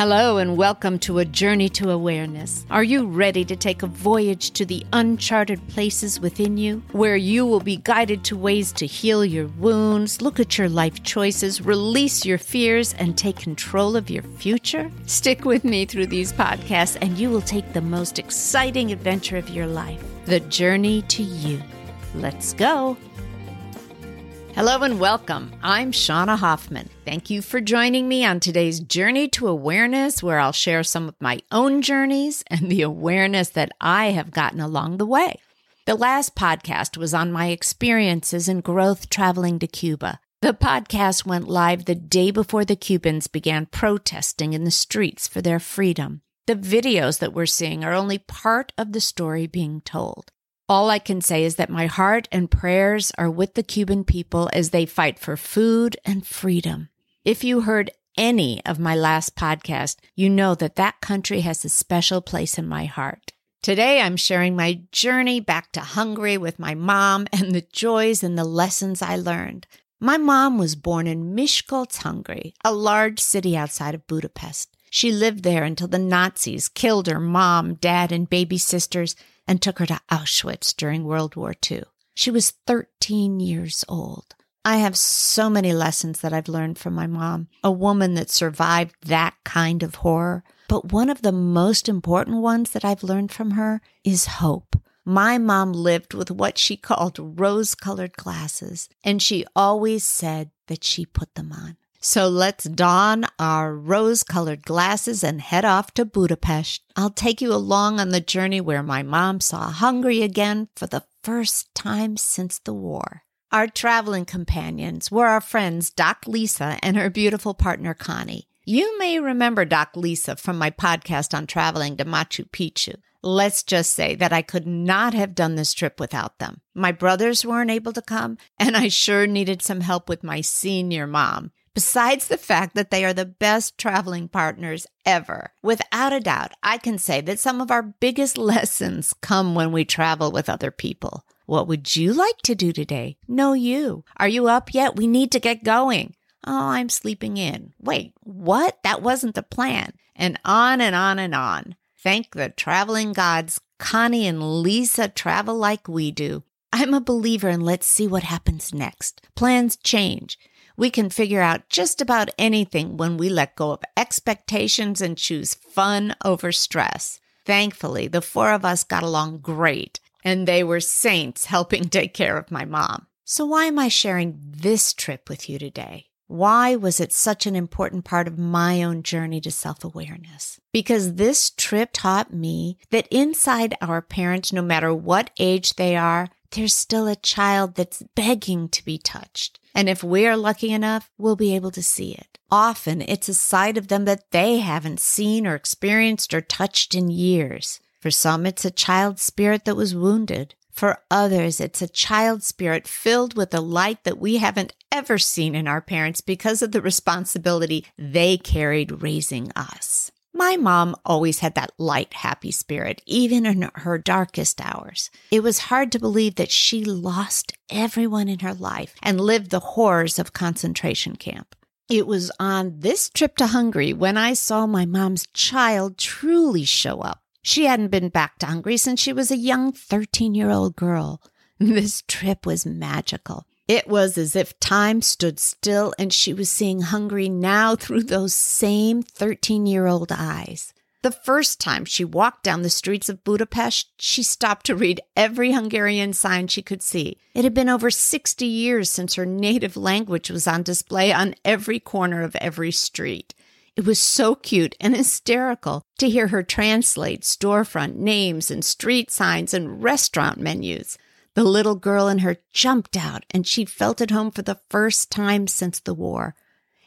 Hello, and welcome to A Journey to Awareness. Are you ready to take a voyage to the uncharted places within you, where you will be guided to ways to heal your wounds, look at your life choices, release your fears, and take control of your future? Stick with me through these podcasts, and you will take the most exciting adventure of your life the journey to you. Let's go. Hello and welcome. I'm Shauna Hoffman. Thank you for joining me on today's Journey to Awareness, where I'll share some of my own journeys and the awareness that I have gotten along the way. The last podcast was on my experiences and growth traveling to Cuba. The podcast went live the day before the Cubans began protesting in the streets for their freedom. The videos that we're seeing are only part of the story being told. All I can say is that my heart and prayers are with the Cuban people as they fight for food and freedom. If you heard any of my last podcast, you know that that country has a special place in my heart. Today, I'm sharing my journey back to Hungary with my mom and the joys and the lessons I learned. My mom was born in Miskolc, Hungary, a large city outside of Budapest. She lived there until the Nazis killed her mom, dad, and baby sisters and took her to Auschwitz during World War II. She was 13 years old. I have so many lessons that I've learned from my mom, a woman that survived that kind of horror. But one of the most important ones that I've learned from her is hope. My mom lived with what she called rose colored glasses, and she always said that she put them on. So let's don our rose colored glasses and head off to Budapest. I'll take you along on the journey where my mom saw Hungary again for the first time since the war. Our traveling companions were our friends Doc Liza and her beautiful partner Connie. You may remember Doc Liza from my podcast on traveling to Machu Picchu. Let's just say that I could not have done this trip without them. My brothers weren't able to come, and I sure needed some help with my senior mom. Besides the fact that they are the best traveling partners ever, without a doubt, I can say that some of our biggest lessons come when we travel with other people. What would you like to do today? No, you. Are you up yet? We need to get going. Oh, I'm sleeping in. Wait, what? That wasn't the plan. And on and on and on. Thank the traveling gods. Connie and Liza travel like we do. I'm a believer and let's see what happens next. Plans change. We can figure out just about anything when we let go of expectations and choose fun over stress. Thankfully, the four of us got along great, and they were saints helping take care of my mom. So, why am I sharing this trip with you today? Why was it such an important part of my own journey to self awareness? Because this trip taught me that inside our parents, no matter what age they are, there's still a child that's begging to be touched. And if we're lucky enough, we'll be able to see it. Often it's a side of them that they haven't seen or experienced or touched in years. For some, it's a child spirit that was wounded. For others, it's a child spirit filled with a light that we haven't ever seen in our parents because of the responsibility they carried raising us. My mom always had that light, happy spirit, even in her darkest hours. It was hard to believe that she lost everyone in her life and lived the horrors of concentration camp. It was on this trip to Hungary when I saw my mom's child truly show up. She hadn't been back to Hungary since she was a young 13 year old girl. This trip was magical. It was as if time stood still and she was seeing Hungary now through those same 13 year old eyes. The first time she walked down the streets of Budapest, she stopped to read every Hungarian sign she could see. It had been over 60 years since her native language was on display on every corner of every street. It was so cute and hysterical to hear her translate storefront names and street signs and restaurant menus. The little girl in her jumped out and she felt at home for the first time since the war.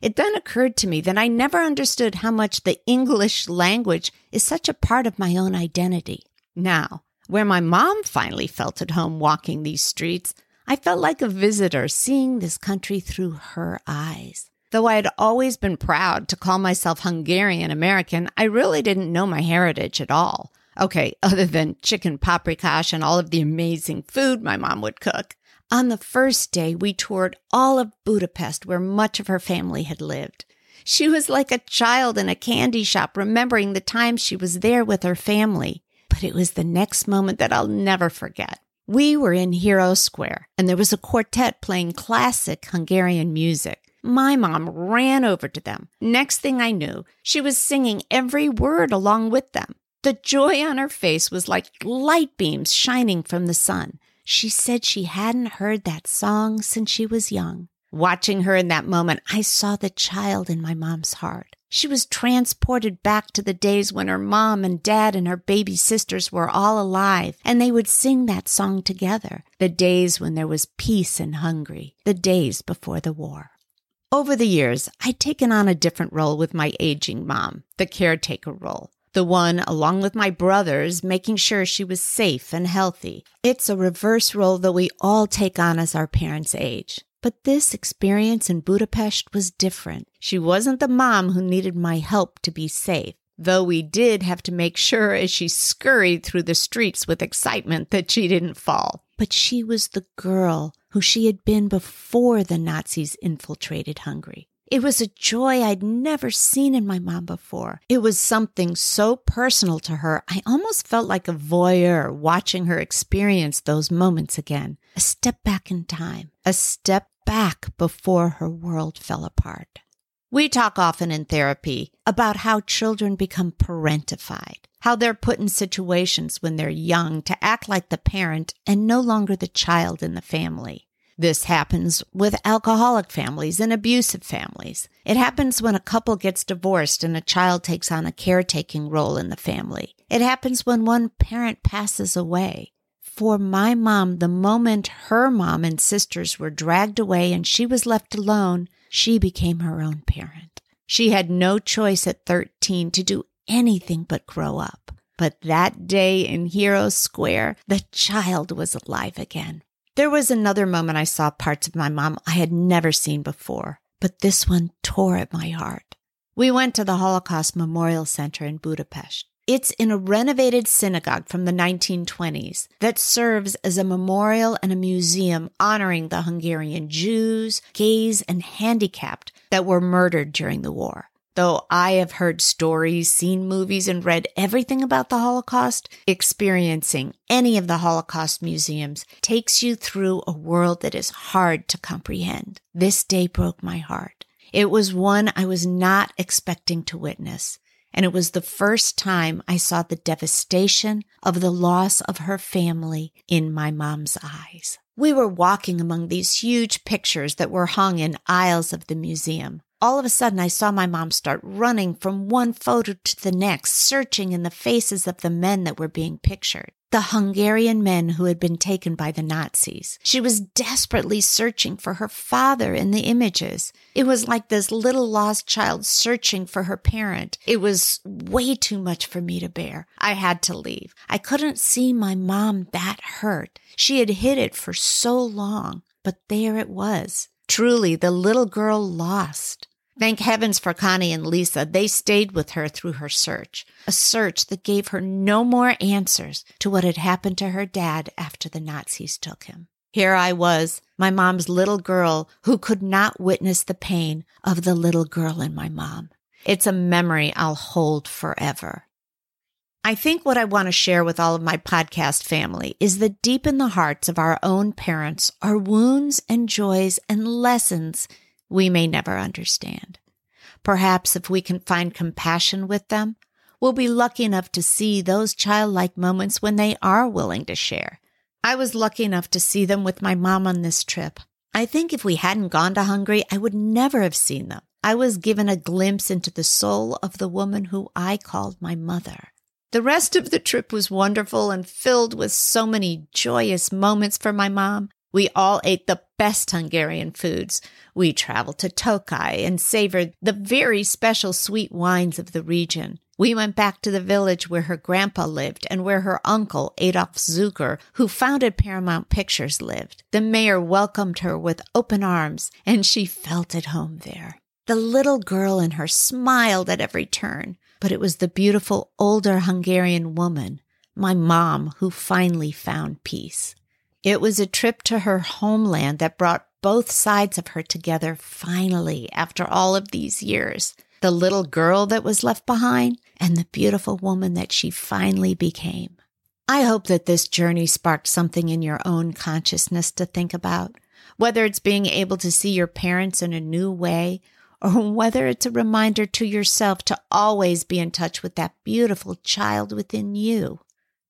It then occurred to me that I never understood how much the English language is such a part of my own identity. Now, where my mom finally felt at home walking these streets, I felt like a visitor seeing this country through her eyes. Though I had always been proud to call myself Hungarian American, I really didn't know my heritage at all. Okay, other than chicken paprikash and all of the amazing food my mom would cook. On the first day, we toured all of Budapest where much of her family had lived. She was like a child in a candy shop, remembering the time she was there with her family. But it was the next moment that I'll never forget. We were in Hero Square, and there was a quartet playing classic Hungarian music. My mom ran over to them. Next thing I knew, she was singing every word along with them. The joy on her face was like light beams shining from the sun. She said she hadn't heard that song since she was young. Watching her in that moment, I saw the child in my mom's heart. She was transported back to the days when her mom and dad and her baby sisters were all alive and they would sing that song together. The days when there was peace in Hungary, the days before the war. Over the years, I'd taken on a different role with my aging mom, the caretaker role. The one, along with my brothers, making sure she was safe and healthy. It's a reverse role that we all take on as our parents age. But this experience in Budapest was different. She wasn't the mom who needed my help to be safe, though we did have to make sure as she scurried through the streets with excitement that she didn't fall. But she was the girl who she had been before the Nazis infiltrated Hungary. It was a joy I'd never seen in my mom before. It was something so personal to her, I almost felt like a voyeur watching her experience those moments again. A step back in time, a step back before her world fell apart. We talk often in therapy about how children become parentified, how they're put in situations when they're young to act like the parent and no longer the child in the family. This happens with alcoholic families and abusive families. It happens when a couple gets divorced and a child takes on a caretaking role in the family. It happens when one parent passes away. For my mom, the moment her mom and sisters were dragged away and she was left alone, she became her own parent. She had no choice at 13 to do anything but grow up. But that day in Hero Square, the child was alive again. There was another moment I saw parts of my mom I had never seen before, but this one tore at my heart. We went to the Holocaust Memorial Center in Budapest. It's in a renovated synagogue from the 1920s that serves as a memorial and a museum honoring the Hungarian Jews, gays, and handicapped that were murdered during the war. Though I have heard stories, seen movies, and read everything about the Holocaust, experiencing any of the Holocaust museums takes you through a world that is hard to comprehend. This day broke my heart. It was one I was not expecting to witness and it was the first time I saw the devastation of the loss of her family in my mom's eyes. We were walking among these huge pictures that were hung in aisles of the museum. All of a sudden, I saw my mom start running from one photo to the next, searching in the faces of the men that were being pictured the Hungarian men who had been taken by the Nazis. She was desperately searching for her father in the images. It was like this little lost child searching for her parent. It was way too much for me to bear. I had to leave. I couldn't see my mom that hurt. She had hid it for so long, but there it was. Truly, the little girl lost. Thank heavens for Connie and Liza. They stayed with her through her search, a search that gave her no more answers to what had happened to her dad after the Nazis took him. Here I was, my mom's little girl who could not witness the pain of the little girl in my mom. It's a memory I'll hold forever. I think what I want to share with all of my podcast family is that deep in the hearts of our own parents are wounds and joys and lessons we may never understand. Perhaps if we can find compassion with them, we'll be lucky enough to see those childlike moments when they are willing to share. I was lucky enough to see them with my mom on this trip. I think if we hadn't gone to Hungary, I would never have seen them. I was given a glimpse into the soul of the woman who I called my mother. The rest of the trip was wonderful and filled with so many joyous moments for my mom. We all ate the best Hungarian foods. We traveled to Tokaj and savored the very special sweet wines of the region. We went back to the village where her grandpa lived and where her uncle, Adolph Zukor, who founded Paramount Pictures, lived. The mayor welcomed her with open arms, and she felt at home there. The little girl in her smiled at every turn, but it was the beautiful older Hungarian woman, my mom, who finally found peace. It was a trip to her homeland that brought both sides of her together finally after all of these years. The little girl that was left behind and the beautiful woman that she finally became. I hope that this journey sparked something in your own consciousness to think about, whether it's being able to see your parents in a new way or whether it's a reminder to yourself to always be in touch with that beautiful child within you.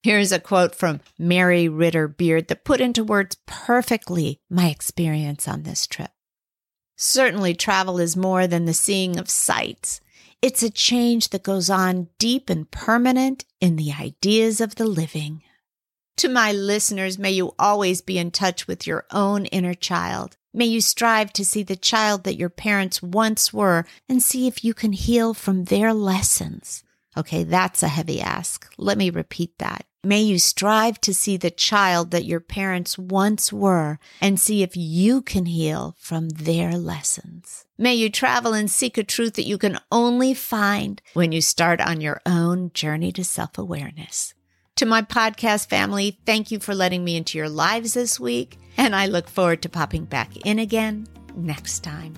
Here's a quote from Mary Ritter Beard that put into words perfectly my experience on this trip. Certainly, travel is more than the seeing of sights. It's a change that goes on deep and permanent in the ideas of the living. To my listeners, may you always be in touch with your own inner child. May you strive to see the child that your parents once were and see if you can heal from their lessons. Okay, that's a heavy ask. Let me repeat that. May you strive to see the child that your parents once were and see if you can heal from their lessons. May you travel and seek a truth that you can only find when you start on your own journey to self awareness. To my podcast family, thank you for letting me into your lives this week, and I look forward to popping back in again next time.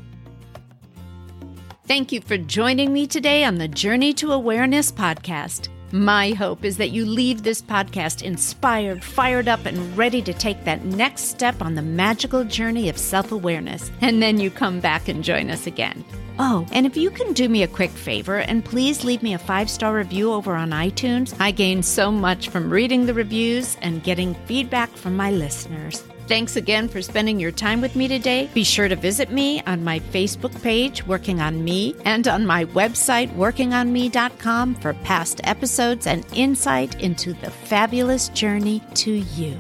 Thank you for joining me today on the Journey to Awareness podcast. My hope is that you leave this podcast inspired, fired up, and ready to take that next step on the magical journey of self awareness. And then you come back and join us again. Oh, and if you can do me a quick favor and please leave me a five star review over on iTunes, I gain so much from reading the reviews and getting feedback from my listeners. Thanks again for spending your time with me today. Be sure to visit me on my Facebook page, Working on Me, and on my website, workingonme.com, for past episodes and insight into the fabulous journey to you.